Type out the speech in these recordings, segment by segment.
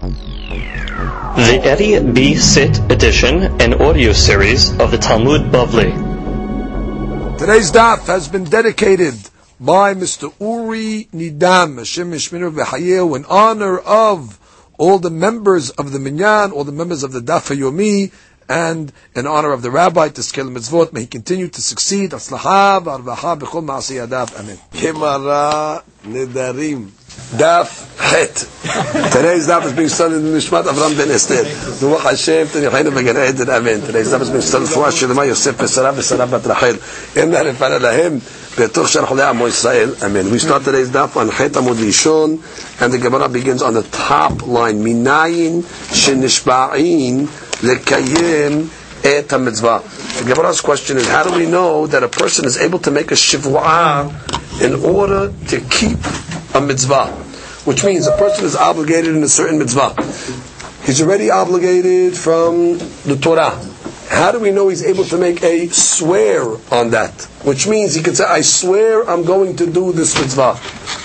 The Eddie B. Sit edition and audio series of the Talmud Bavli. Today's daf has been dedicated by Mr. Uri Nidam, Hashem Mishminu V'Hayeu, in honor of all the members of the Minyan, all the members of the Daf Yomi, and in honor of the Rabbi to scale mitzvot. May he continue to succeed. Aslaha v'arvaha b'chol ma'asiyadav. Amen. Gemara Nedarim. Daf Het. Today's daf is being studied in Mishmat Avram Ben Esther. Ruach Hashem, Tanichaynu Began Eden. Amen. Today's daf is being studied for Shilma Yosef Pesara Pesara Bat Rachel. Em Na'arif Ana Lahem. Betuch Shar Cholei Amo Yisrael. Amen. We start today's daf on Het Amud Lishon, and the Gemara begins on the top line. Minayin Shenishba'in Lekayim et mitzvah. The Gemara's question is, how do we know that a person is able to make a shivua in order to keep a mitzvah? Which means a person is obligated in a certain mitzvah. He's already obligated from the Torah. How do we know he's able to make a swear on that? Which means he could say, I swear I'm going to do this mitzvah.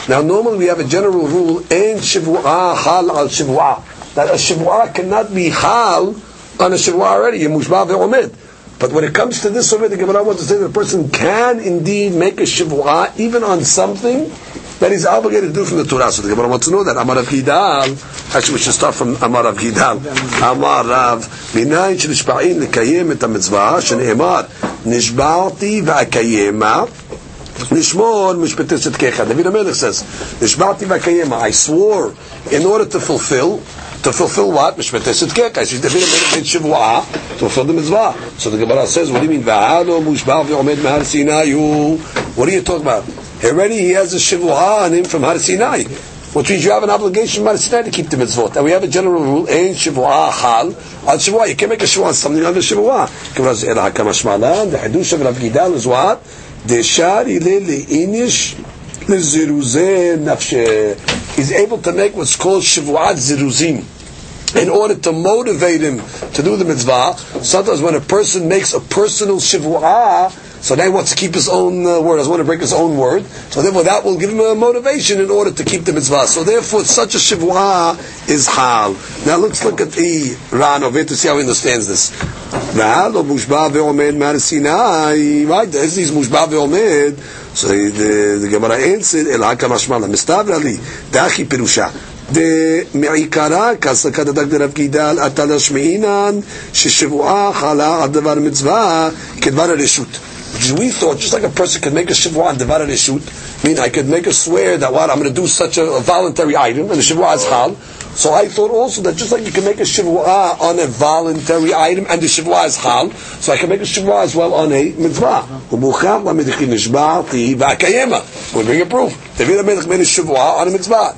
Now normally we have a general rule, in shivua hal al shivua. That a shivua cannot be hal on a shivua already, mushba ve'omed. But when it comes to this over, the Gemara wants to say that a person can indeed make a shivua even on something that he's obligated to do from the Torah. So the Gemara wants to know that Amar of Gidal. Actually, we should start from Amar of Gidal. Amar Rav Minayin shenishba'in lekayim et hamitzvah shene'emar nishba'ati va'akayema Nishmor mishpete tzedkecha. David HaMelech says, Nishba'ati v'akayema. I swore in order to fulfill to fulfill what? Mishpete tzedkecha. So David HaMelech made shivua to fulfill the mitzvah. So the Gemara says, what do you mean? V'halo mushba v'omed mehar Sinayu. What are you talking about? Already he has a shivua on him from Har Sinai. Which means you have an obligation from Har Sinai to keep the mitzvot. And we have a general rule, ein shivua hal al shivua. You can't make a shivua on something under shivua. Gemara says, Ela hakam. The Hadush of Rav Gidal is what? Deshar ile le'inish leziruze nafshe. He's able to make what's called shivuat ziruzim. In order to motivate him to do the mitzvah, sometimes when a person makes a personal shivua, so now he wants to keep his own uh, word, doesn't want to break his own word. So therefore that will give him a motivation in order to keep the mitzvah. So therefore such a shivua is hal. Now let's look at the Ran of it to see how he understands this. Right, there's these mushba ve'omed. So the, the Gemara answered, El haka mashmala. Mistavra li, dachi pirusha. מעיקרה, כהסקת הדק דרב גידל, אתה לשמעינן, ששבועה חלה על דבר מצווה כדבר הרשות. we thought, just like a person could make a shivua on devar reshut, I mean, I could make a swear that what I'm going to do such a, a voluntary item, and the shivua is hal. So I thought also that just like you can make a shivua uh, on a voluntary item, and the shivua is hal, so I can make a shivua as well on a mitzvah. We bring a proof. David HaMelech made a shivua on a mitzvah.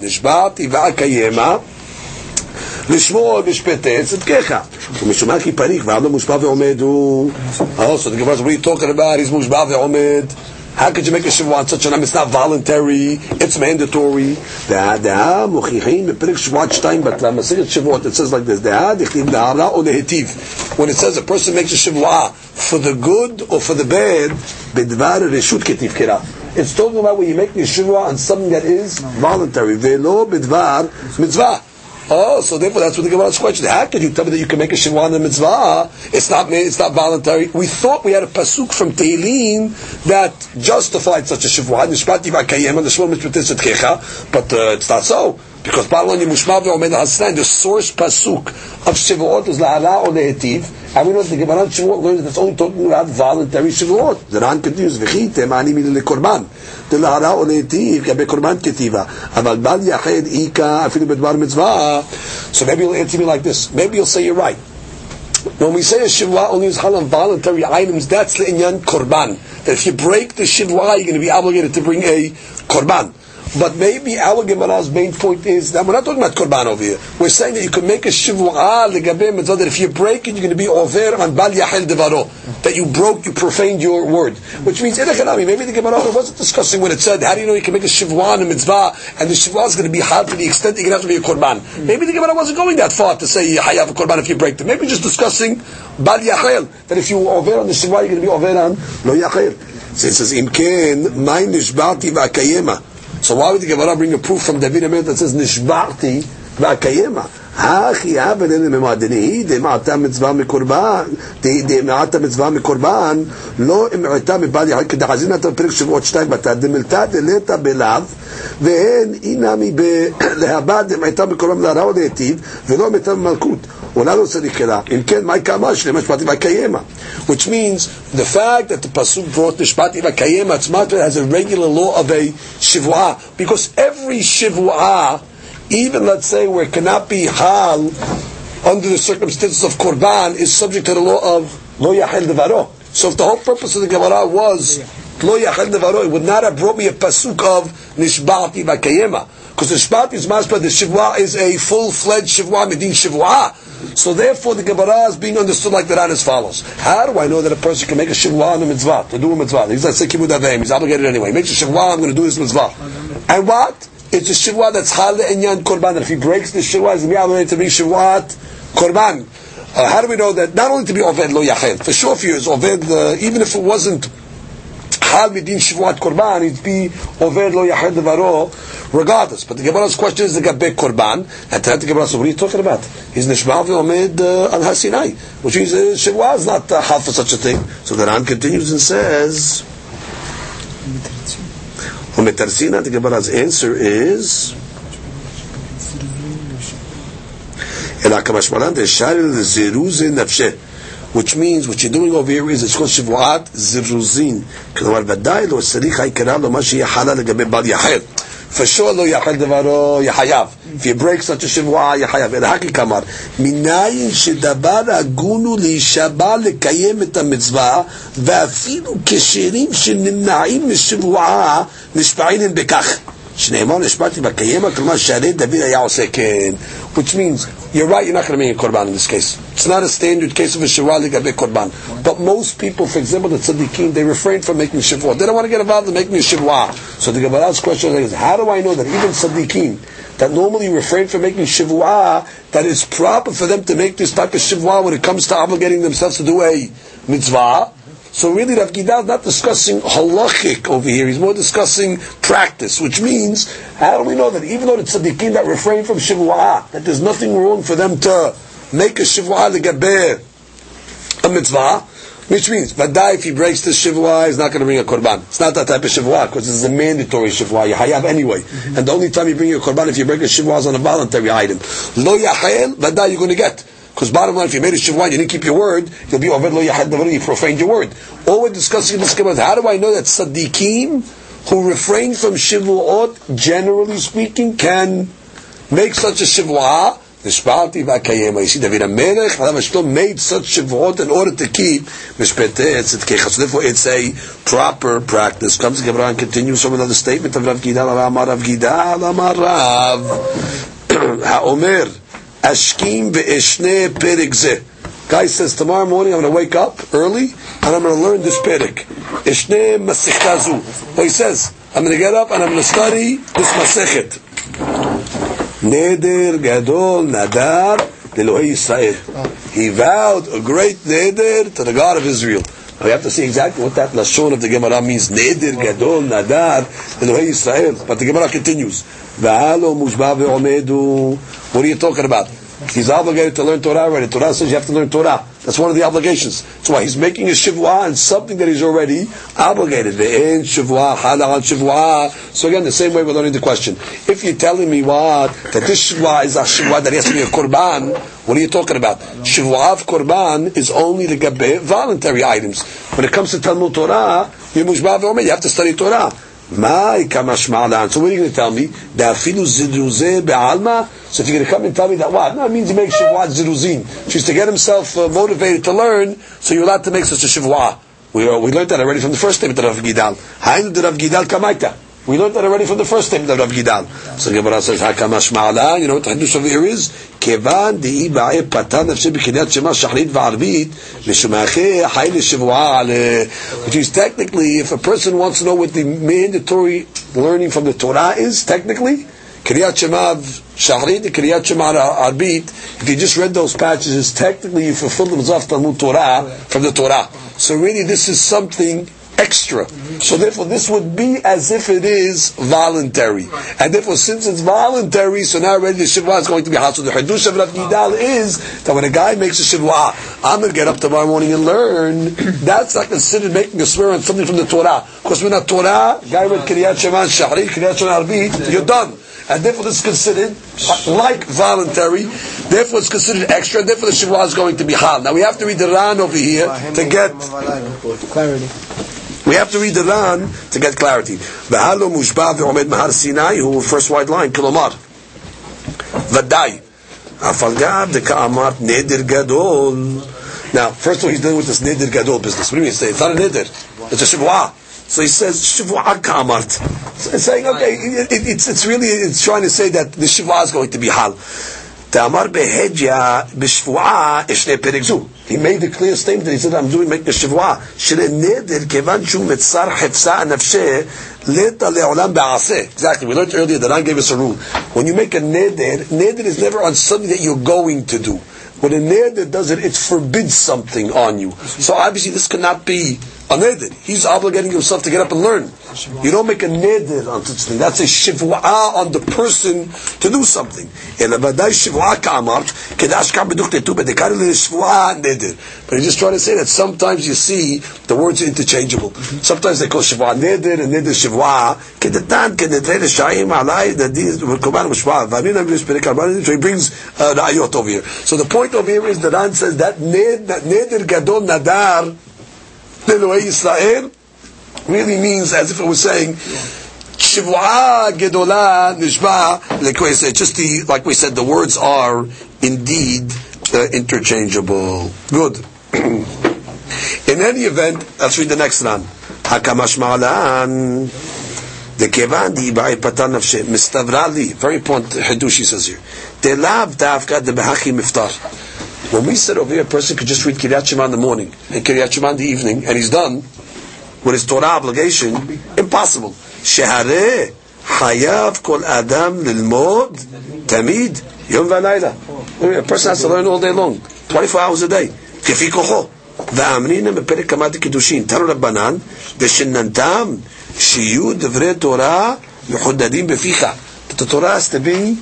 לשמור משפטי צדקך. ומשומע כי פריך ועד לא מושבע ועומד הוא... Gemara what are you talking about? He's מושבע ועומד. How could you make a on such an It's not voluntary, it's mandatory. דעה מוכיחים בפרק שבועת שתיים בתלה, מסכת שבועות, it says like this, דעה דכתיב דהרה או להיטיב. When it says a person makes a shivua for the good or for the bad, בדבר רשות כתבכרה. It's talking about when you make the shivua on something that is voluntary. ולא בדבר מצווה. Oh, so therefore that's what the Gemara's question. How can you tell me that you can make a on the mitzvah? It's not it's not voluntary. We thought we had a pasuk from Tehillim that justified such a and mitzvah but uh, it's not so. Because Balon Yimushma ve'omed al the source pasuk of shivuot is la'ala or le'etiv, and we know that the Gemara Shavuot learns that it's only talking about voluntary shivuot. The Ran continues, v'chite ma'ani min le'korban, the la'ala or le'etiv, gabe korban ketiva, aval bal yached ika afilu bedvar mitzvah. So maybe you'll answer me like this. Maybe you'll say you're right. When we say a shivwa only is halal voluntary items, that's the inyan korban. That if you break the shivwa, you're going to be obligated to bring a korban. But maybe our Gemara's main point is that we're not talking about korban over here. We're saying that you can make a shivua legabe mitzvah that if you break it, you're going to be over on bal yahel devaro. That you broke, you profaned your word. Which means maybe the Gemara wasn't discussing when it said, how do you know you can make a shivua and a mitzvah and the shivua is going to be hard to the extent that you're going to have to be a korban. Maybe the Gemara wasn't going that far to say you have a korban if you break them. Maybe just discussing bal yahel that if you over on the shivua, you're going to be over on lo yahel. So it says, Im ken, my nishbati v'akayema. So why would the Gemara bring a proof from David HaMelech that says Nishba'ti v'akayema? הכי עבד אין ממועדני, דמעתה מצווה מקורבן, דמעתה מצווה מקורבן, לא אמעתה מבעל יחיד, כדחזין אתה בפרק שבועות שתיים בתא, דמלתא דלתא בלאו, והן אינמי להבא דמעתה מקורבן להרע ולהיטיב, ולא אמעתה במלכות. עולה לא צריך אלא, אם כן, מהי קמה? שלמה משפטי וקיימה. Which means, the fact that the Pasuk brought Nishpati Vakayema, it's has a regular law of a Shivua, because every Shivua even let's say where it cannot be hal under the circumstances of korban is subject to the law of lo yachel devaro. So if the whole purpose of the Gemara was lo yachel devaro, it would not have brought me a pasuk of nishbati vakayema. Because the nishbati is maspa, the shivwa is a full-fledged shivwa, medin shivwa. So therefore the Gemara is being understood like that as follows. How do I know that a person can make a shivwa on a mitzvah, to do a mitzvah? He's not avim, he's obligated anyway. He makes a shivwa, I'm going to do this mitzvah. And what? It's a shivwa that's hal and yan korban. If he breaks the shivwa, he's going to be shivwat korban. Uh, how do we know that? Not only to be oved lo yachel, for sure if he is oved, uh, even if it wasn't hal midin shivwat korban, he'd be oved lo yachel devaro, regardless. But the Gemara's question is the gabe korban, and to the Gemara says, what are you talking about? He's nishmal v'omed uh, al hasinai, which means uh, shivwa is not uh, hal for such a thing. So the Ran continues and says. Umetarsina, the Gemara's answer is which means what you're doing over here is it's called שבועת זירוזין כלומר ודאי לא צריך העיקרה לו מה שיהיה חלה לגבי בל יחל For sure לא יחל דברו יחייב. If you break such a שבועה יחייב. אלא הכי כמר מניין שדבר הגון הוא להישבע לקיים את המצווה ואפילו כשרים שנמנעים משבועה נשבעים בכך שנאמר נשבעתי בקיימה, כלומר שהרי דוד היה עושה כן, which means, you're right, you're not going to make a korban in this case. It's not a standard case of a shirah לגבי korban. But most people, for example, the tzaddikim, they refrain from making shivua. They don't want to get involved in making a shivua. So the Gemara's question is, how do I know that even tzaddikim, that normally refrain from making shivua, that it's proper for them to make this type of shivua when it comes to obligating themselves to do a mitzvah, So really, Rav Gidal is not discussing halachic over here. He's more discussing practice, which means, how do we know that even though the tzaddikim that refrain from shivua, that there's nothing wrong for them to make a shivua legaber a mitzvah, which means, Vadai, if he breaks the shivua, he's not going to bring a korban. It's not that type of shivua, because it's a mandatory shivua. You have anyway. Mm-hmm. And the only time you bring a korban, if you break a shivua, is on a voluntary item. Lo yahel, Vadai, you're going to get. Because bottom line, if you made a shivua, you didn't keep your word, you'll be over lo yahad you profaned your word. All we're discussing in this Gemara is how do I know that tzaddikim who refrain from shivuot, generally speaking, can make such a shivua? Nishpati v'akayema. You see, David HaMelech, Adam made such shivuot in order to keep mishpeteh tzidkecha. So therefore, it's a proper practice. Comes the Gemara and continues from another statement of Rav Gidal, Rav Gidal, Amar Rav, HaOmer, Ashkim ve'eshne perik zeh. Guy says, tomorrow morning I'm going to wake up early and I'm going to learn this perik. Ishne masichtazu. So he says, I'm going to get up and I'm going to study this masechet. Neder gadol nadar Elohei Yisrael. He vowed a great neder to the God of Israel. Now we have to see exactly what that lashon of the Gemara means. Neder gadol nadar Elohei Yisrael. But the Gemara continues. V'alo mushba ve'omedu what are you talking about? He's obligated to learn Torah already. Torah says you have to learn Torah. That's one of the obligations. That's why he's making a shivwa and something that he's already obligated. Ve'en shivwa, halal shivwa. So again, the same way we're learning the question. If you're telling me what, that this shivwa is a shivwa that has to be a korban, what are you talking about? Shivwa of korban is only the gabe voluntary items. When it comes to Talmud Torah, you have to study Torah. My kamashmalan. So what are you going to tell me? Da'afilu zidruze be'alma. So if you're going to come and tell me that what? No, it means he makes shivwa ziruzin. She's to get himself uh, motivated to learn, so you're allowed to make such a shivwa. We, uh, we learned that already from the first statement of Rav Gidal. Hainu de Rav Gidal kamaita. We learned that already from the first statement of Rav Gidal. So Gemara says, "Hakamash ma'ala." You know what the Hadush over here is? Kevan de'i patan nafshe b'kinyat shema shachrit v'arvit mishumache hay l'shivua Which is technically, if a person wants to know what the mandatory learning from the Torah is, technically, Kriyat Shema Shachrit, Kriyat Shema Arbit, if you just read those passages, technically you fulfill the Mizraf Talmud Torah from the Torah. So really this is something extra. So therefore, this would be as if it is voluntary. And therefore, since it's voluntary, so now already the shivwa is going to be hal. So the hadush of Rav is that when a guy makes a shivwa, I'm going to get up tomorrow morning and learn. That's not considered making a swear on something from the Torah. Because when a Torah, guy read Kiryat Shema Shahri, Kiryat Shema Arbi, you're done and therefore this is considered like voluntary. Therefore, it's considered extra. Therefore, the shivwa is going to be hal. Now we have to read the Ran over here to get clarity. We have to read the Ran to get clarity. V'halo mushba v'omed mahar Sinai, who first white line, kilomar. V'dai. Afalgav de ka'amart neder gadol. Now, first of all, he's dealing with this neder gadol business. What do you mean? Say it's not a neder. It's a shivwa. So he says shivwa kamart. Saying okay, it, it, it's it's really it's trying to say that the shivwa is going to be hal. Ta'amar behedya b'shvuah ishne perikzu. He made a clear statement. He said, "I'm doing making a shivwa. Shire neder kevan shu mitzar hefsa nafshe leta leolam ba'aseh." Exactly. We learned earlier that I gave us a rule. When you make a neder, neder is never on something that you're going to do. When a neder does it, it forbids something on you. So obviously, this cannot be a neder. He's obligating himself to get up and learn. You don't make a neder on such thing. That's a shivwa on the person to do something. But he's just trying to say that sometimes you see the words are interchangeable. Sometimes they call shivwa neder and neder shivwa. So he brings uh, the ayot over here. So the point over here is the Ran says that neder gadol nadar Really means as if it was saying just the like we said the words are indeed uh, interchangeable. Good. In any event let's read the next one. Hakamash Ma'alan. The kevan di ba'i patan nafshe mistavrali. Very important hidush he says here. Telav dafka de behachi miftar when we said over here, a person could just read Kiryat Shema in the morning and Kiryat Shema in the evening, and he's done with his Torah obligation, impossible. Shehare hayav kol adam lilmod tamid yom v'layla. A person has to learn all day long, 24 hours a day. כפי כוחו. והאמרינם בפרק כמה דקידושין, תנו רבנן, ושננתם שיהיו דברי תורה מחודדים בפיך. That the Torah has to be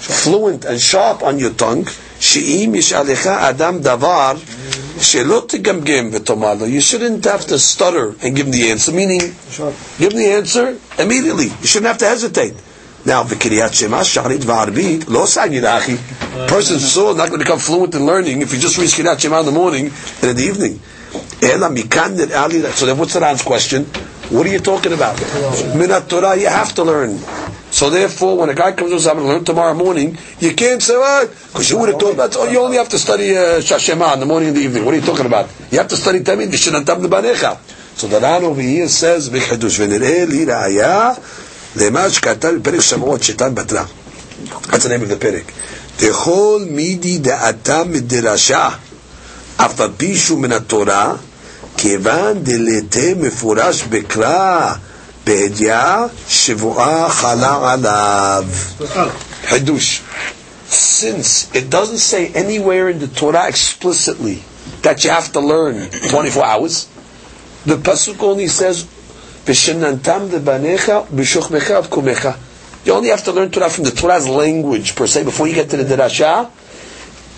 fluent and sharp on your tongue, שאם ישאלך אדם דבר שלא תגמגם ותאמר לו, you shouldn't have to stutter and give him the answer, meaning, give him the answer immediately. You shouldn't have to hesitate. Now, v'kiryat shema, shachrit v'arbit, lo sagid achi. Person's soul not going to become fluent in learning if he just reads kiryat shema in the morning and in the evening. Ela mikan ali. So then what's the Ran's question? What are you talking about? Minat Torah, you have to learn. So therefore, when a guy comes to something to learn tomorrow morning, you can't say, well, because you would have thought about, oh, you only have to study uh, Shashema in the morning and the evening. What are you talking about? You have to study Tamid, Vishanantam Banecha. So the Ran over here says, V'chadush v'nir'eh li ra'aya lema shkatal perik shavuot shetan batra. That's the name of the perik. Techol midi da'atam midirasha אף על פי שהוא מן התורה, כיוון דלתה מפורש בקרא בהדיעה שבועה חלה עליו. חידוש. Since it doesn't say anywhere in the Torah explicitly that you have to learn 24 hours, the pasuk only says, "V'shenantam debanecha b'shuchmecha kumecha." You only have to learn Torah from the Torah's language per se before you get to the Dirasha,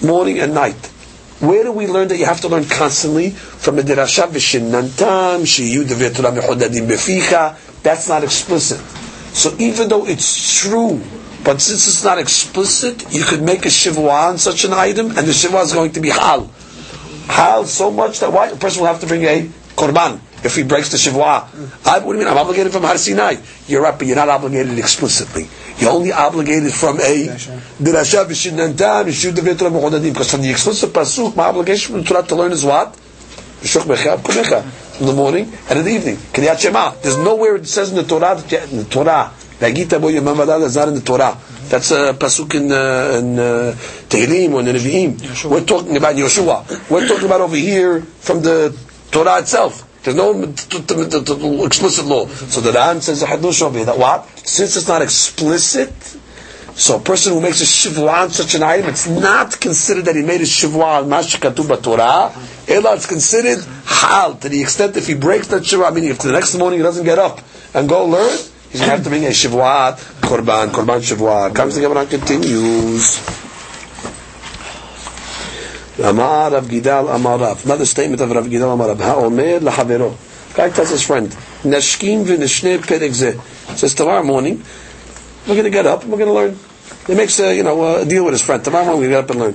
morning and night. Where do we learn that you have to learn constantly? From the Dirasha v'shenantam shiyu devetorah mechodadim beficha. that's not explicit. So even though it's true, but since it's not explicit, you could make a shivwa on such an item, and the shivwa is going to be hal. Hal so much that why a person will have to bring a korban if he breaks the shivwa. I, what do you mean? I'm obligated from Har Sinai. You're right, but you're not obligated explicitly. You're only obligated from a dirasha v'shinantam v'shu devetra mechodadim. Because from the explicit pasuk, my obligation from the Torah to learn is what? In the morning and in the evening. Kriyat Shema. There's nowhere it says in the Torah that in the Torah. V'agita bo is not in the Torah. That's a pasuk in, uh, in uh, Tehillim or in the Nevi'im. We're talking about Yeshua. We're talking about over here from the Torah itself. There's no explicit law. So the Ran says that what? Since it's not explicit, so a person who makes a shivwa on such an item, it's not considered that he made a shivwa on mashkatu Torah. Ela, it's considered hal to the extent if he breaks that shivua, meaning if the next morning he doesn't get up and go learn, he's going to have to bring a shivuat, korban, korban shivuat. Comes the Gemara continues. Amar Rav Gidal Amar Rav. Another statement of Rav Gidal Amar Rav. Ha'omer lahavero. Guy tells his friend, Nashkim v'nishne perek. Says tomorrow morning, we're going to get up and we're going to learn. He makes a, you know, a deal with his friend. Tomorrow morning we get up and learn.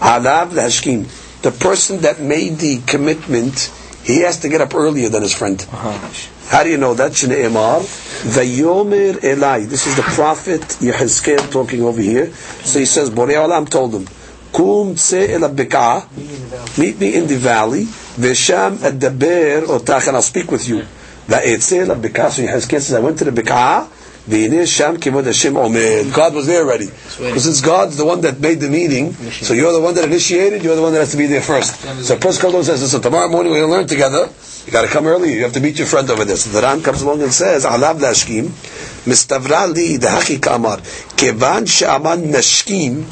Alav l'hashkim. The person that made the commitment, he has to get up earlier than his friend. Uh-huh. How do you know that? Shne'emar, Vayomer Elai. This is the prophet Yehezkel talking over here. So he says, Borei Olam told him, Kum tse el Beka, meet me in the valley, Vesham adaber otach, and I'll speak with you. Va'etze el so Yehezkel says, I went to the Beka, God was there already. Because since God's the one that made the meeting, so you're the one that initiated, you're the one that has to be there first. So first comes says, listen, tomorrow morning we're going to learn together. you got to come early. You have to meet your friend over there. So the Ran comes along and says, "Alav להשכים, מסתברה לי דהכי כאמר, כיוון Shaman נשכים.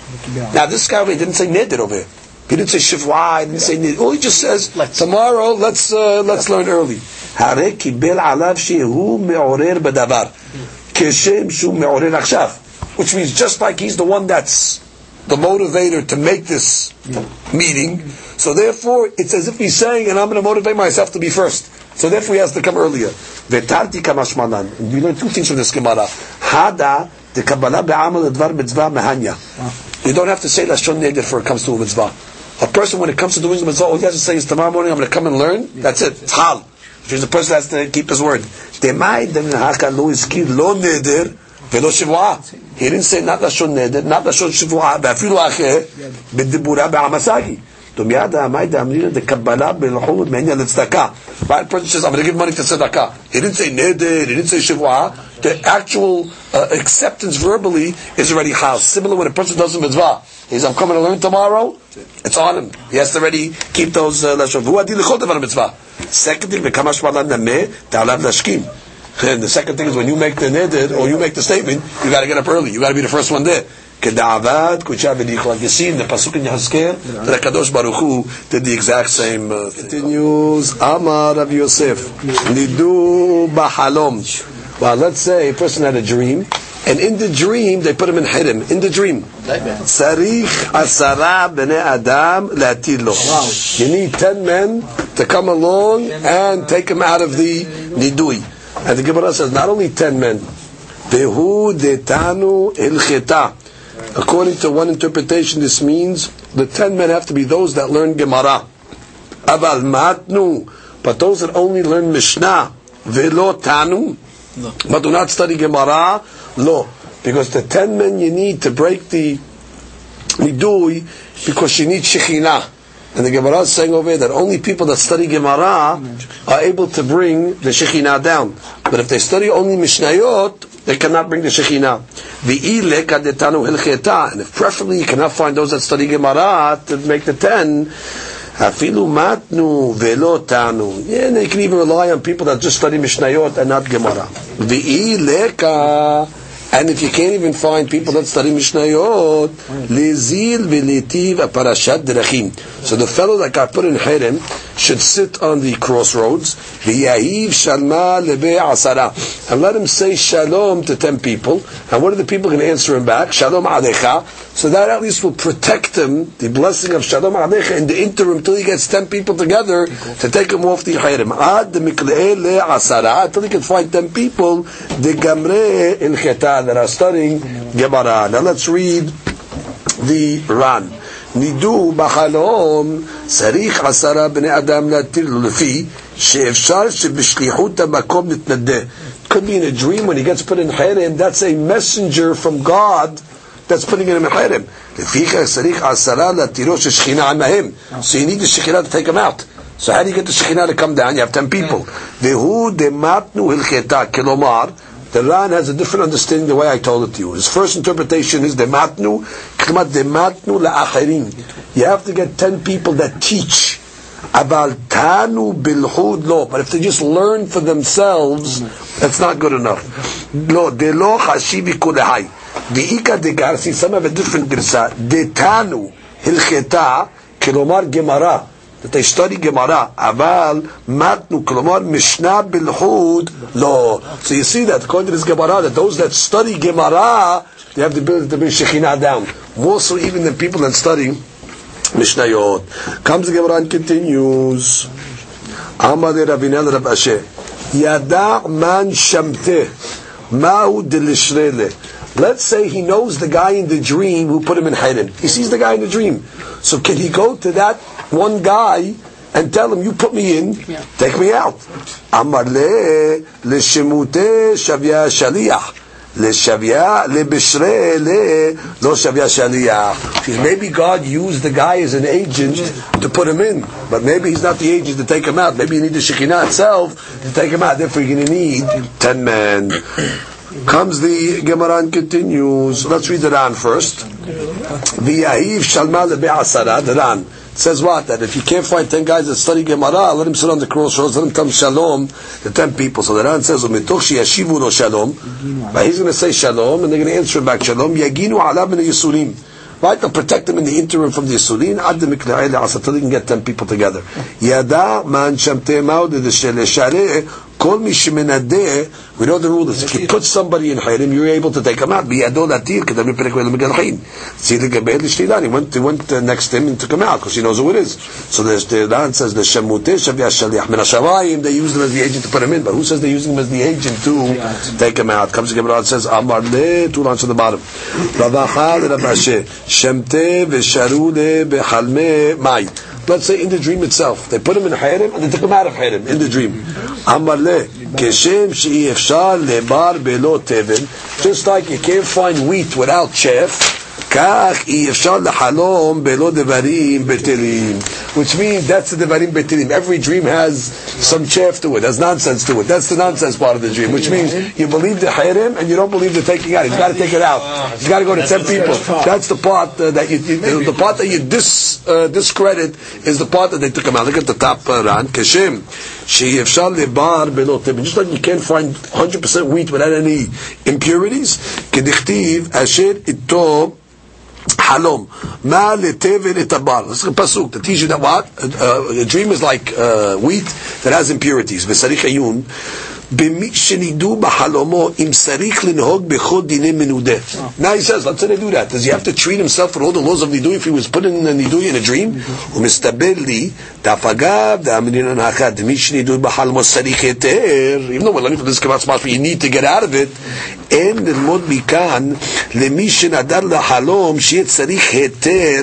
Now this guy he didn't say nedir over here. He didn't say shivwa, he didn't say nedir. All he just says, tomorrow let's, uh, let's learn early. הרי קיבל עליו שהוא מעורר בדבר. כשם שהוא מעורר עכשיו. Which means just like he's the one that's the motivator to make this meeting, so therefore it's as if he's saying, and I'm going to motivate myself to be first. So therefore he has to come earlier. Vetarti kamashmanan. We learn two things from this Gemara. Hada the Kabbalah be'amal advar mitzvah mehanya. You don't have to say lashon neder for it comes to a mitzvah. A person when it comes to doing a mitzvah, all he has to say is tomorrow morning I'm going to come and learn. That's it. It's hal. Which means the person has to keep his word. Demai dem haka lo iskir lo neder velo shivua. He didn't say not lashon neder, not lashon shivua, ואפילו אחר בדיבורה בעמסגי. מיד המאי דאמרינא דקבלה בלחוד מעניין לצדקה. Right? person says, I'm going to give money to tzedakah. He didn't say neder, he didn't say shivua. The actual uh, acceptance verbally is already hal. Similar when a person does a mitzvah. He says, I'm coming to learn tomorrow. It's on him. He has to already keep those uh, lashon. V'hu adi l'chol davar mitzvah. Second thing, v'kamash malan nameh, ta'alav lashkim. And the second thing is when you make the neder or you make the statement, you got to get up early. You got to be the first one there. Kedavad kucha v'dichol. Like you see in the pasuk in Yehezkel, that Hakadosh Baruch Hu did the exact same. Uh, continues. Amar Rav Yosef nidu bahalom. Well, let's say a person had a dream, and in the dream they put him in hirim. In the dream, sarich asara bnei adam. You need ten men to come along and take him out of the nidui. And the Gemara says not only ten men, vehu detanu ilcheta. According to one interpretation, this means the ten men have to be those that learn Gemara. Aval matnu, but those that only learn Mishnah, velo tanu, but do not study Gemara, lo. Because the ten men you need to break the nidui, because you need Shekhinah. And the Gemara is saying over here that only people that study Gemara are able to bring the Shekhinah down. But if they study only Mishnayot, they cannot bring the Shekhinah. And if preferably you cannot find those that study Gemara to make the ten, Afilu matnu velo tanu. Yeah, they can even rely on people that just study Mishnayot and not Gemara. V'ileka. And if you can't even find people that study Mishnayot, lezil v'letiv parashat derechim. So the fellow that got put in Herem should sit on the crossroads, v'yahiv shalma lebe asara, and let him say shalom to ten people. And what are the people going to answer him back? Shalom alecha. So that at least will protect him, the blessing of shalom alecha in the interim till he gets ten people together to take him off the Herem. Ad le asara, until he can find ten people, the gamre in cheta that are studying Gemara. Now let's read the Ran. נידו בחלום צריך עשרה בני אדם להתיר לו לפי שאפשר שבשליחות המקום נתנדה. Could be in a dream when he gets put in חרם, that's a messenger from God that's putting him in חרם. לפיכך צריך עשרה להתירו ששכינה עמהם. So you need the Shekhinah to take him out. So how do you get the Shekhinah to come down? You have 10 people. והוא דמתנו הלכתה, כלומר, the Ran has a different understanding the way I told it to you. His first interpretation is dematnu, dematnu la'achirim. You have to get ten people that teach. Abal tanu bilhud lo. But if they just learn for themselves, that's not good enough. Lo de lo chashivi kulehai. V'ika de garsi, some have a different girsa. De tanu hilcheta, kilomar gemara. Study Gemara. Aval matnu kolomar mishnah bilhud lo. So you see that according to this Gemara, that those that study Gemara, they have the ability to bring Shekhinah down. More so even than people that study Mishnayot. Comes the Gemara and continues. Amad Rabinel Rab Asher. Yada man shamte. Ma'u delishrele. Let's say he knows the guy in the dream who put him in Haran. He sees the guy in the dream. So can he go to that one guy and tell him, you put me in, yeah. take me out? Amar le, shemute shavya shaliyah. לשוויה, לבשרה, לא שוויה שליח. Maybe God used the guy as an agent to put him in, but maybe he's not the agent to take him out. Maybe you need the Shekinah itself to take him out. Therefore, you're going to need ten men. Comes the Gemara and continues. Let's read the Ran first. V'yahiv shalma lebe'asara. The Ran says what? That if you can't find ten guys that study Gemara, let him sit on the crossroads, let him tell shalom, the ten people. So the Ran says, "Umitoch yashivu lo shalom." But he's going to say shalom, and they're going to answer him back shalom. Yaginu alav min yisurim. Right? They'll protect them in the interim from the Yisurin, ad the until they can get ten people together. Yada man shamte maud the Kol mi shemenadeh, we know the rule is if you put somebody in Hirim, you're able to take him out. He went, he went next to him and took him out, because he knows who it is. So the Shtilan says, the. Min ha they use them as the agent to put him in, but who says they're using him as the agent to take him out? Comes the Gemara and says, Amar le, two lines to the bottom. Shemte ve'sharu le behalme mai let's say in the dream itself. They put him in Hirim and they took him out of Hirim in the dream. Just like you can't find wheat without chaff, כך אי אפשר לחלום בלא דברים בטלים. Which means that's the devarim betilim. Every dream has some chaff to it, has nonsense to it. That's the nonsense part of the dream, which means you believe the hayrim and you don't believe the taking out. He's got to take it out. He's got to go to ten people. That's the part uh, that you, you, the part that you dis, uh, discredit is the part that they took him out. Look at the top uh, ran. Keshem. שאי לבר בלא תבן. Just like you can't find 100% wheat without any impurities, כדכתיב אשר איתו Halom. Ma letevel etabar. This is a pasuk to teach you that what? A dream is like uh, wheat that has impurities. V'sarich ayun. במי שנידו בחלומו אם צריך לנהוג בכל דיני מנודה. Now he says, let's say they do that. Does he have to treat himself for all the laws of nidui if he was put in a nidui in a dream? ומסתבר לי, דף אגב, דאמרינן האחד, מי שנידו בחלומו צריך היתר, though we're learning from this כמעט smart, you need to get out of it, אין ללמוד מכאן למי שנדר לחלום שיהיה צריך היתר,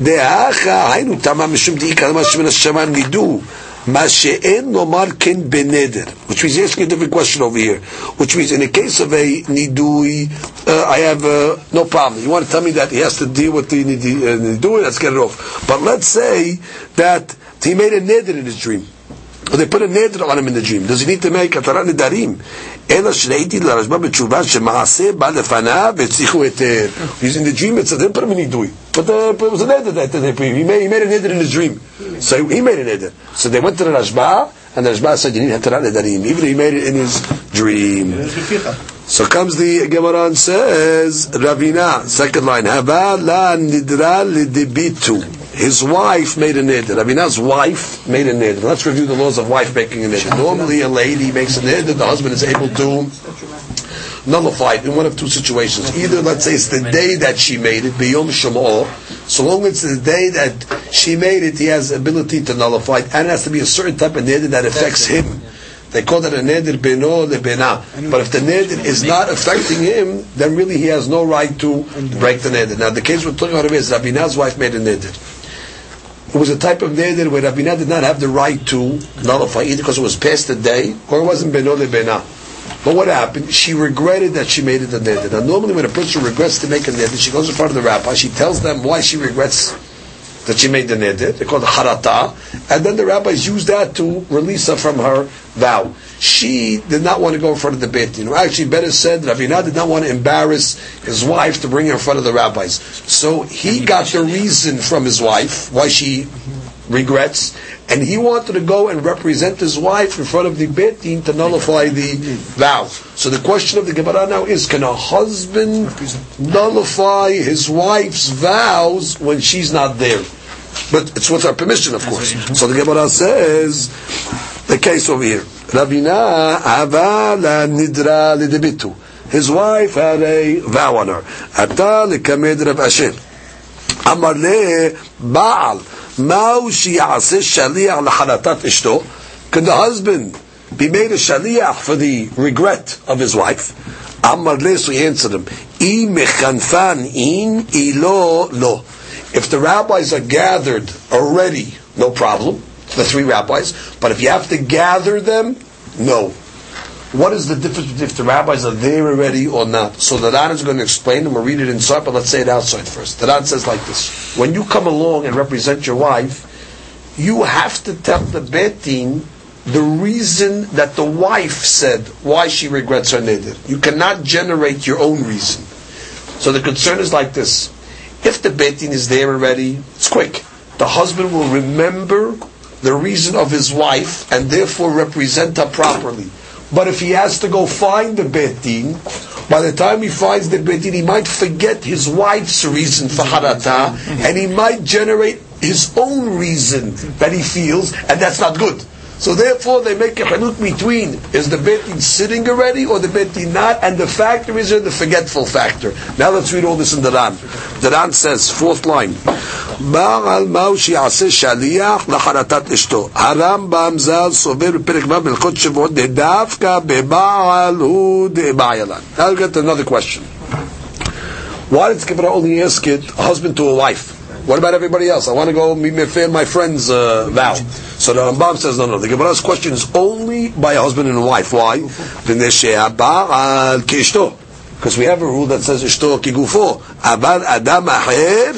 דאחה, היינו תמה משום דאיקה למה שמן השמיים נידו. Mashe'en kin beneder. Which means he's asking a different question over here. Which means in the case of a nidui, uh, I have uh, no problem. You want to tell me that he has to deal with the uh, nidui, uh, let's get it off. But let's say that he made a neder in his dream. Or they put a neder on him in the dream. Does he need to make a tarat nedarim? אלא שראיתי לרשב"א בתשובה שמעשה בא לפניו והצליחו היתר. He's in the dream, it's a didn't put him in נידוי. But uh, it was a neder that he made, he made a neder in his dream. So he made a neder. So they went to the Rashba, and the Rashba said, you need Hatarat Nedarim, even he made it in his dream. So comes the Gemara and says, Ravina, second line, Hava la nidra lidibitu. His wife made a neder. Ravina's wife made a neder. Let's review the laws of wife making a neder. Normally, a lady makes a neder. The husband is able to nullify it in one of two situations. Either, let's say, it's the day that she made it, biyom shemor. So long as it's the day that she made it, he has ability to nullify it, and it has to be a certain type of neder that affects him. They call that a neder beno lebena. But if the neder is not affecting him, then really he has no right to break the neder. Now, the case we're talking about is Rabina's wife made a neder. It was a type of neder where Rabina did not have the right to nullify either because it was past the day or it wasn't beno bena. But what happened? She regretted that she made it a neder. Now, normally when a person regrets to make a neder, she goes in front of the rabbi, she tells them why she regrets that she made the neder. They call it harata, and then the rabbis use that to release her from her vow. She did not want to go in front of the beit din. Actually, better said, Ravina did not want to embarrass his wife to bring her in front of the rabbis. So he got the reason from his wife why she regrets, and he wanted to go and represent his wife in front of the beit din to nullify the vow. So the question of the Gemara now is: Can a husband nullify his wife's vows when she's not there? But it's with our permission, of course. So the Gemara says the case over here. Rabina avala nidra lidebitu. His wife had a vow on her. Ata lekamed Rav Ashi. אמר לבעל, מהו שיעשה שליח לחרטת Can the husband be made a shaliach for the regret of his wife? אמר le, so he answered him, אם מכנפן אין, אילו lo. If the rabbis are gathered already, no problem, the three rabbis, but if you have to gather them, no. What is the difference if the rabbis are there already or not? So the Ran is going to explain, and we'll read it inside, but let's say it outside first. The Ran says like this. When you come along and represent your wife, you have to tell the beit din the reason that the wife said why she regrets her neder. You cannot generate your own reason. So the concern is like this. If the beit din is there already, it's quick. The husband will remember the reason of his wife and therefore represent her properly. But if he has to go find the beit din, by the time he finds the Betin, he might forget his wife's reason for harata, and he might generate his own reason that he feels, and that's not good. So therefore, they make a haluk between is the beit din sitting already or the beit din not, and the factor is the forgetful factor. Now let's read all this in the Ran. The Ran says fourth line. בעל מהו שיעשה שליח לחרטת אשתו. הרמב"ם ז"ל סובר בפרק ו' בהלכות שבועות דווקא al הוא דבעיילן. Now we get another question. Why did Gemara only ask it husband to a wife? What about everybody else? I want to go meet my, my friend's uh, vow. So the Rambam says, no, no. The Gemara's question is only by a husband and a wife. Why? Because we have a rule that says ishto kigufo. Abal adam aher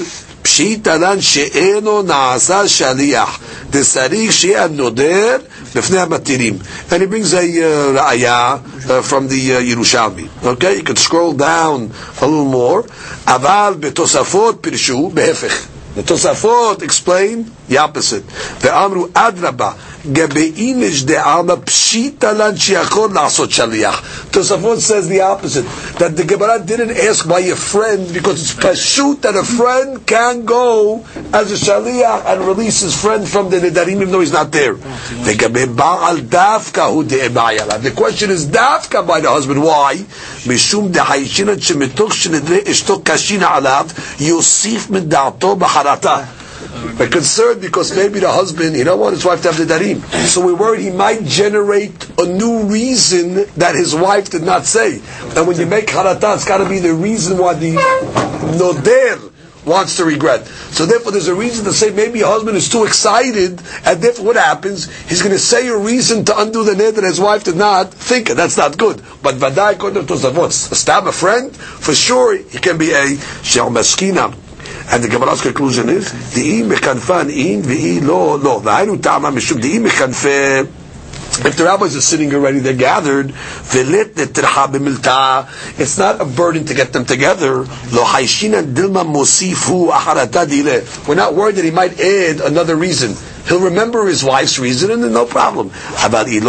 פשיטא שאינו נעשה שליח, דצריך שיהיה הנודר בפני המתירים. And he brings a uh, ראיה uh, from the uh, Yerushalmi. Okay, you can scroll down a little more. אבל בתוספות פירשו בהפך. The Tosafot explain the opposite. ואמרו אדרבה, גבאינש דעלמא פשיטא לן שיכול לעשות שליח. Tosafot says the opposite, that the Gemara didn't ask by a friend because it's pashut that a friend can go as a shaliach and release his friend from the nedarim even though he's not there. The question is dafka by the husband. Why? משום דחיישינן שמתוך שנדרי אשתו קשין עליו, יוסיף מדעתו בחרטה. We're concerned because maybe the husband, he don't want his wife to have the darim. So we're worried he might generate a new reason that his wife did not say. And when you make harata, it's got to be the reason why the noder wants to regret. So therefore there's a reason to say maybe a husband is too excited, and therefore what happens? He's going to say a reason to undo the neder that his wife did not think. That's not good. But according to Tosafot, stab a friend, for sure he can be a shel maskina. And the Gemara's conclusion is, if the rabbis are sitting already, they're gathered. It's not a burden to get them together. We're not worried that he might add another reason. He'll remember his wife's reason and then no problem. Eh,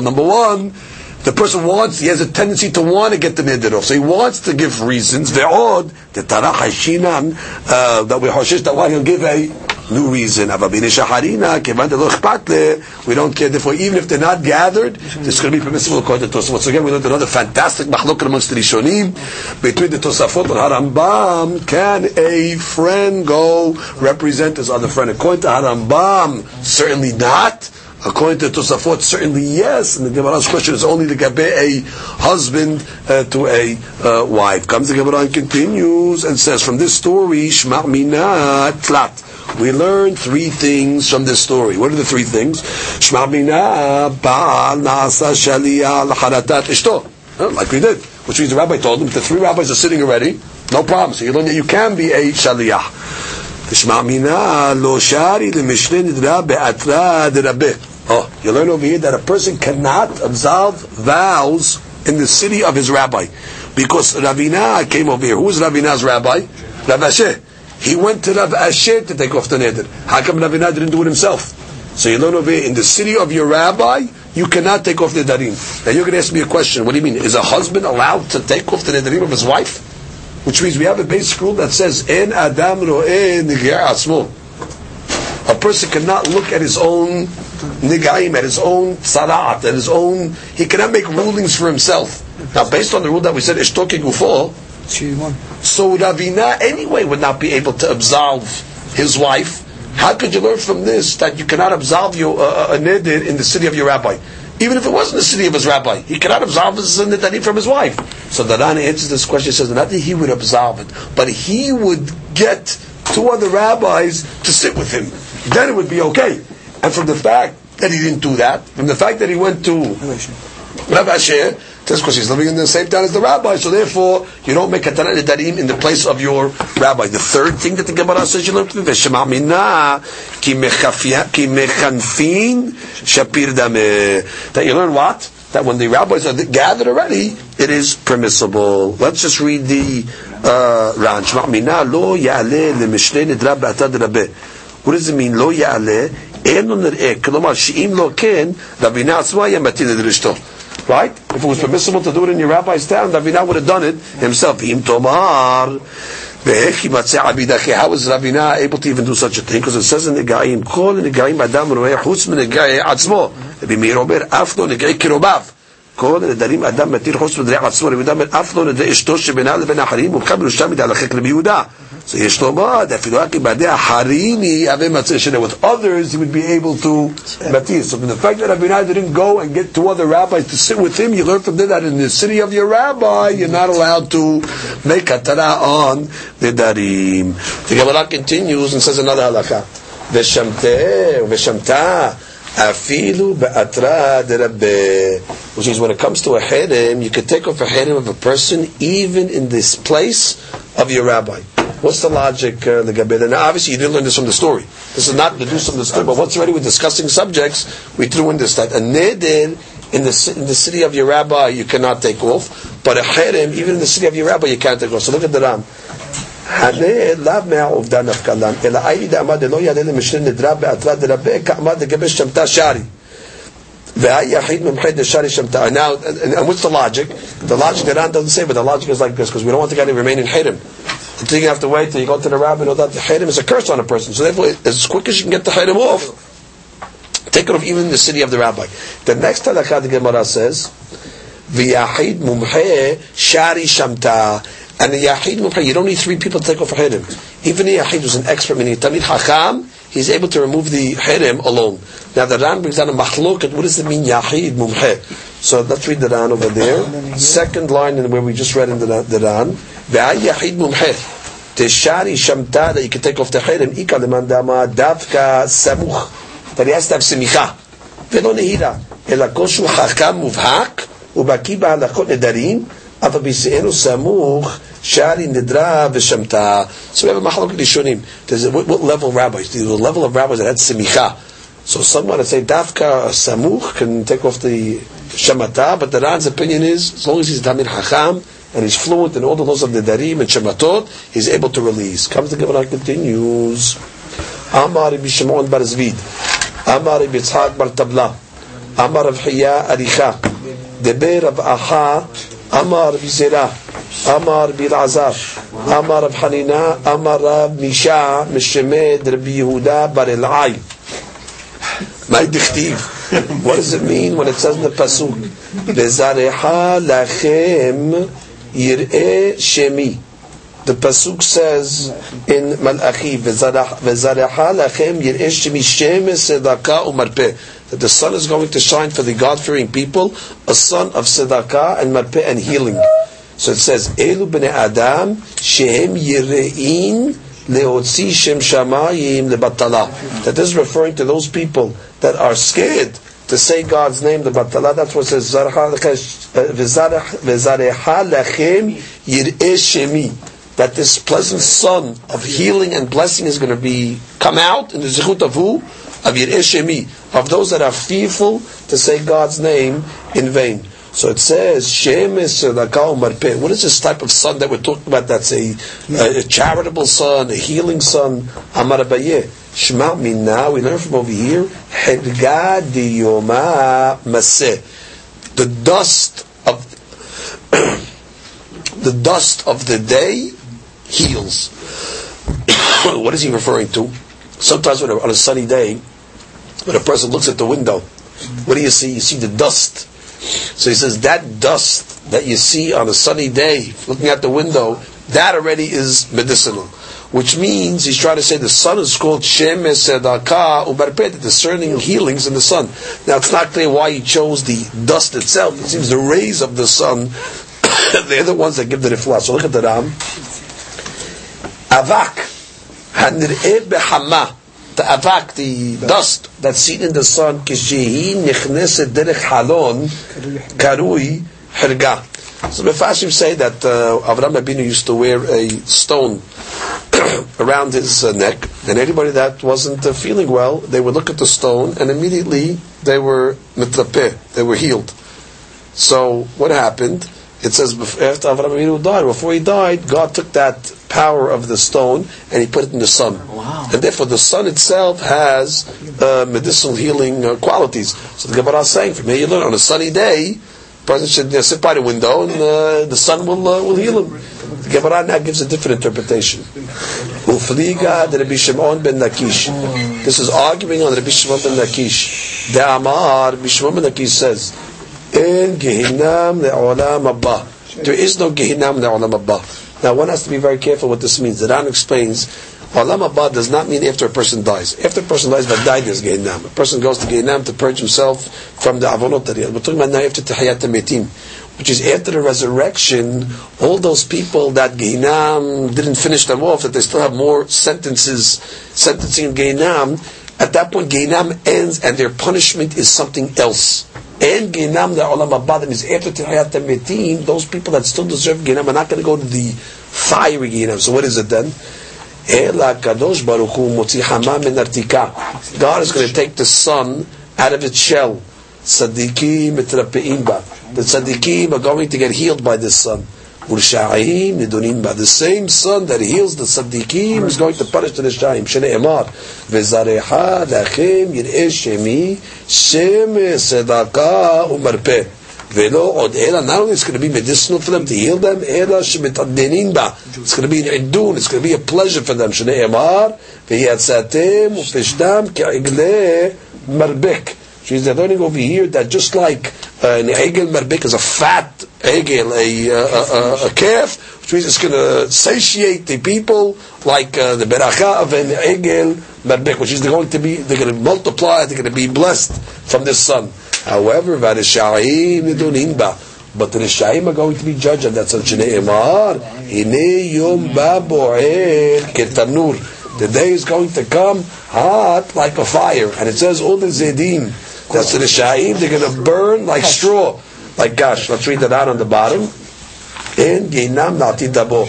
number one, the person wants, he has a tendency to want to get the neder off. So he wants to give reasons. Ve'od, the tarach hashinan, uh, that we hoshish, that why he'll give a new reason. We don't care. Therefore, even if they're not gathered, it's going to be permissible according to Tosafot. So again, we learned another fantastic machlok amongst the Rishonim between the Tosafot and Harambam. Can a friend go represent his other friend? According to Harambam, certainly not. According to Tosafot, certainly yes. And the Gemara's question is only to gabe a husband uh, to a uh, wife. Comes the Gemara and continues and says, from this story, Shma Minat Tlat. We learn three things from this story. What are the three things? Shma Minat Baal Nasa Shalia Lacharatat Ishto. Like we did. Which means the rabbi told them, the three rabbis are sitting already, no problem. So you learn that you can be a Shaliyah. תשמע מינה לא שרי למשנה נדרה בעתרא דרבה Oh, you learn over here that a person cannot absolve vows in the city of his rabbi. Because Ravina came over here. Who was Ravina's rabbi? Rav Ashi. He went to Rav Ashi to take off the neder. How come Ravina didn't do it himself? So you learn over here, in the city of your rabbi, you cannot take off the nedarim. Now you're going to ask me a question. What do you mean? Is a husband allowed to take off the nedarim of his wife? which means we have a basic rule that says En Adam Ro'eh Atzmo. Person cannot look at his own nigaim, at his own sarat, at his own. He cannot make rulings for himself. Now, based on the rule that we said, Ishtoke Gufo, so Ravina anyway would not be able to absolve his wife. How could you learn from this that you cannot absolve your, uh, a neder in the city of your rabbi? Even if it wasn't the city of his rabbi, he cannot absolve his nidani from his wife. So the Ran answers this question, says not that he would absolve it, but he would get two other rabbis to sit with him. Then it would be okay. And from the fact that he didn't do that, from the fact that he went to Rabbi Ashi, that's because he's living in the same town as the rabbi, so therefore you don't make katana nedarim in the place of your rabbi. The third thing that the Gemara says you learn from Veshema Mina ki mechanfin shapir dameh. That you learn what? That when the rabbis are gathered already, it is permissible. Let's just read the uh, Ran. Shema Mina lo ya'ale lemishnei nedra ba'atad rabbe. What does it mean? lo יעלה, אין לו נראה, כלומר שאם לא כן, רבינה עצמה היה מטיל את רשתו. Right? If it was permissible to do it in your rabbi's town, Ravina would have done it himself. Im tomar. How was Ravina able to even do such a thing? Because it says in the Gaim, כל נגעים אדם רואה חוץ מנגעי עצמו. רבי מאיר אומר, אף לא נגעי קרוביו. כל הנדרים אדם מתיר חוץ מנגעי עצמו. רבי יהודה אומר, אף לא נדעי אשתו שבינה לבין האחרים, מומחה מנושם מדי לחק רבי יהודה. So יש לומר, אפילו רק אם בידי החריני יהווה מצא שלה. With others, he would be able to matir. So from the fact that Abinai didn't go and get two other rabbis to sit with him, you learn from there that in the city of your rabbi, you're not allowed to make katara on the darim. The Gemara continues and says another halakha. ושמתה ושמתה Afilu. Which means when it comes to a herim, you can take off a herim of a person even in this place of your rabbi. What's the logic, uh, the Gabir? Now, obviously, you didn't learn this from the story. This is not do from the story, but once already we're discussing subjects, we threw in this that a neder in the, in the city of your rabbi you cannot take off, but a herim, even in the city of your rabbi, you can't take off. So look at the Ran. לאו מהעובדה נפקא לן, אלא איילי דאמר דלא יעלה למשנה נדרה בעתרה דרבה, כאמר לגבי שמתה שרי. והיחיד ממחה דשרי שמתה. Now, and what's the logic? The logic that Ran doesn't say, but the logic is like this, because we don't want the guy to remain in Hirim. Until you have to wait till you go to the rabbi, know that the Hirim is a curse on a person. So therefore, as quick as you can get the Hirim off, take it off even in the city of the rabbi. The next halakha the Gemara says, V'yahid mumhe shari shamta. And the Yahid Mumha, you don't need three people to take off a Hirim. Even the Yahid was an expert, meaning Tamid Hakam, he's able to remove the Hirim alone. Now the Ran brings down a Mahlokat, what does it mean Yahid Mumha? So let's read the Ran over there. Second line in where we just read in the, the Ran. Ve'ay Yahid Mumha. Teshari Shamta, that you can take off the Hirim. Ika leman dama davka samuch. That he has to have semicha. ולא נהירה, אלא כלשהו חכם מובהק, ובקיא בהלכות נדרים, אף על פי שאינו סמוך Shari Nidra V'Shamta. So we have a Mahalok Rishonim. There's a, what, what level rabbis? There's a level of rabbis that had Simicha. So someone that say Dafka Samuch can take off the Shamata, but the Ran's opinion is, as long as he's Damir Hacham, and he's fluent in all the laws of the Darim and Shematot, he's able to release. Comes the Gemara continues. Amar Rabbi Shimon bar Zvid. Amar Rabbi Yitzhak bar Tabla. Amar Rav Hiya Aricha. Deber Rav Aha. أمر بزنا أمر بالعذاب أمر بحنينة أمر بمشاع مشمد ربي يهودا بر العاي ما يدي ورزمين What بسوك لزارحة لخيم يرئي شمي the pasuk? Says in Malachi, "Vezariha lachem yir'e shemi shem sedaka umarpeh." That the sun is going to shine for the God-fearing people, a sun of tzedakah and marpeh and healing. So it says, Elu b'nei Adam shehem yirein leotzi shem shamayim lebatala. That this referring to those people that are scared to say God's name, the batala. That's what it says, uh, v'zarecha lechem yireh shemi. That this pleasant sun of healing and blessing is going to be come out in the zichut of who? Of yireh. Of those that are fearful to say God's name in vain. So it says Shemesh Lakal Marpeh. What is this type of sun that we're talking about? That's a, a, a charitable sun, a healing sun. Amar Abaye. Shema Mina. We learn from over here. The dust of the dust of the day heals. what is he referring to? Sometimes on a sunny day, when a person looks at the window, what do you see? You see the dust. So he says that dust that you see on a sunny day, looking out the window, that already is medicinal. Which means he's trying to say the sun is called Sedaka Ubarpet, discerning healings in the sun. Now it's not clear why he chose the dust itself. It seems the rays of the sun, they're the ones that give the rifla. So look at the Ran. Avak, Hanir'e Behama, the avak, the dust that's seen in the sun, kishehi nichneset derech halon, karui herga. So the Mefashim say that uh, Avram Avinu used to wear a stone around his uh, neck, and anybody that wasn't uh, feeling well, they would look at the stone, and immediately they were mitrapeh, they were healed. So what happened? It says after Avram Avinu died, before he died, God took that power of the stone and he put it in the sun. Wow. And therefore the sun itself has uh, medicinal healing uh, qualities. So the Gemara is saying, from here you learn, on a sunny day, the person should you know, sit by the window and uh, the sun will, uh, will heal him. The Gemara now gives a different interpretation. Rabbi Shimon ben Lakish. This is arguing on Rabbi Shimon ben Lakish. The Amar, Rabbi Shimon ben Lakish says, in Gehinam le'olam abba. There is no Gehinam le'olam abba. Now one has to be very careful what this means. The Ran explains, Olam abba does not mean after a person dies. After a person dies, but died is Gehinam. A person goes to Gehinam to purge himself from the avonot that he. We're talking about now after Tahiyat Metim, which is after the resurrection, all those people that Gehinam didn't finish them off, that they still have more sentences, sentencing in Gehinam, at that point Gehinam ends and their punishment is something else and Ginam the Olam Abba, is after Tehayat Metim, those people that still deserve Ginam are not going to go to the fiery Ginam. So what is it then? Ela Kadosh Baruch Hu Motzi Hama Min Artika. God is going to take the sun out of its shell. Tzaddikim Mitrapeim Ba. The tzaddikim are going to get healed by this sun. Ursha'im Nidunim Ba. The same sun that heals the tzaddikim is going to punish the Rishayim. Shene Emar. Vezareha Lachem Yir'eh Shemi Shem Sedaka Umarpeh. Velo od ela, not only it's going to be medicinal for them to heal them, ela shemitadinin ba. It's going to be an idun, it's going to be a pleasure for them. Emar, v'yatzatem u'pishtam ke'igle marbek. She's learning over here that just like uh, an egel marbek is a fat egel, a, a, a, calf, which means it's going to satiate the people like uh, the beracha of an egel marbek, which is going to be, they're going to multiply, they're going to be blessed from this son. However. But the Rishayim are going to be judged, on Bo'er Ketanur. The day is going to come hot like a fire. And it says, all the Zedim, that's the Rishayim, they're going to burn like straw Like gosh, let's read that out on the bottom. In Ginam Nati Dabo.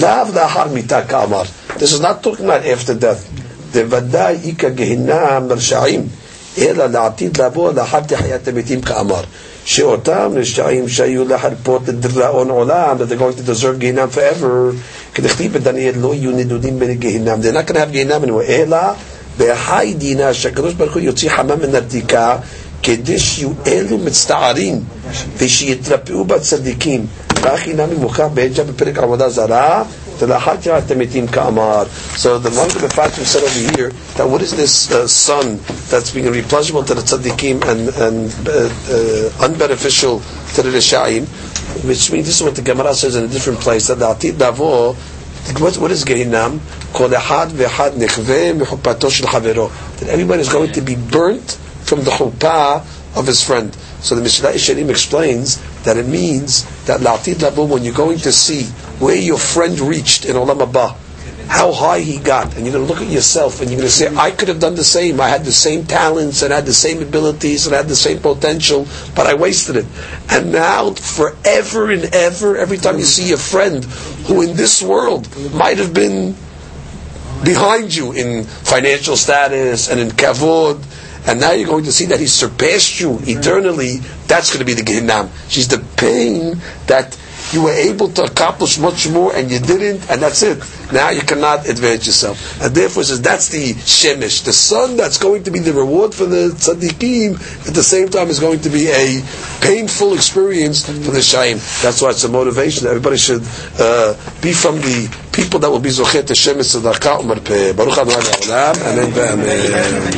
Lav Lahar Mita Kamar. This is not talking about after death. The Vadai Ika Gehinam Rishayim. אלא לעתיד לבוא לאחר תחיית המתים כאמר שאותם רשעים שהיו לחרפות לדיראון עולם that they're going to deserve גיהינם forever כדכתיב בדניאל לא יהיו נדודים בגיהינם they're not going to have גיהינם anymore אלא בהי דינה שהקדוש ברוך הוא יוציא חמה מן הרתיקה כדי שיהיו אלו מצטערים ושיתרפאו בצדיקים כך הינם ממוכר בהג'ה בפרק עבודה זרה ולאחר תחיית המתים כאמר so the one the Fatim said over here that what is this uh, sun that's being repleasurable to the tzaddikim and, and uh, uh, unbeneficial to the Rishayim, which means this is what the Gemara says in a different place that the Atid Davo, what, what is Gehinam? Kol echad ve'echad nechve mechupato shel havero. That everyone is going to be burnt from the chuppah of his friend. So the Mishnah Isharim explains that it means that La'atid Davo, when you're going to see where your friend reached in Olam Haba, how high he got, and you're going to look at yourself and you're going to say, I could have done the same. I had the same talents and had the same abilities and had the same potential, but I wasted it. And now, forever and ever, every time you see a friend who in this world might have been behind you in financial status and in kavod, and now you're going to see that he surpassed you eternally, that's going to be the Gehinam. She's the pain that you were able to accomplish much more and you didn't, and that's it. Now you cannot advance yourself. And therefore, says that's the Shemesh, the sun that's going to be the reward for the tzaddikim, at the same time is going to be a painful experience for the Shaim. That's why it's a motivation. Everybody should uh, be from the people that will be Zochet Shemesh Peh. Baruch Amen. Amen.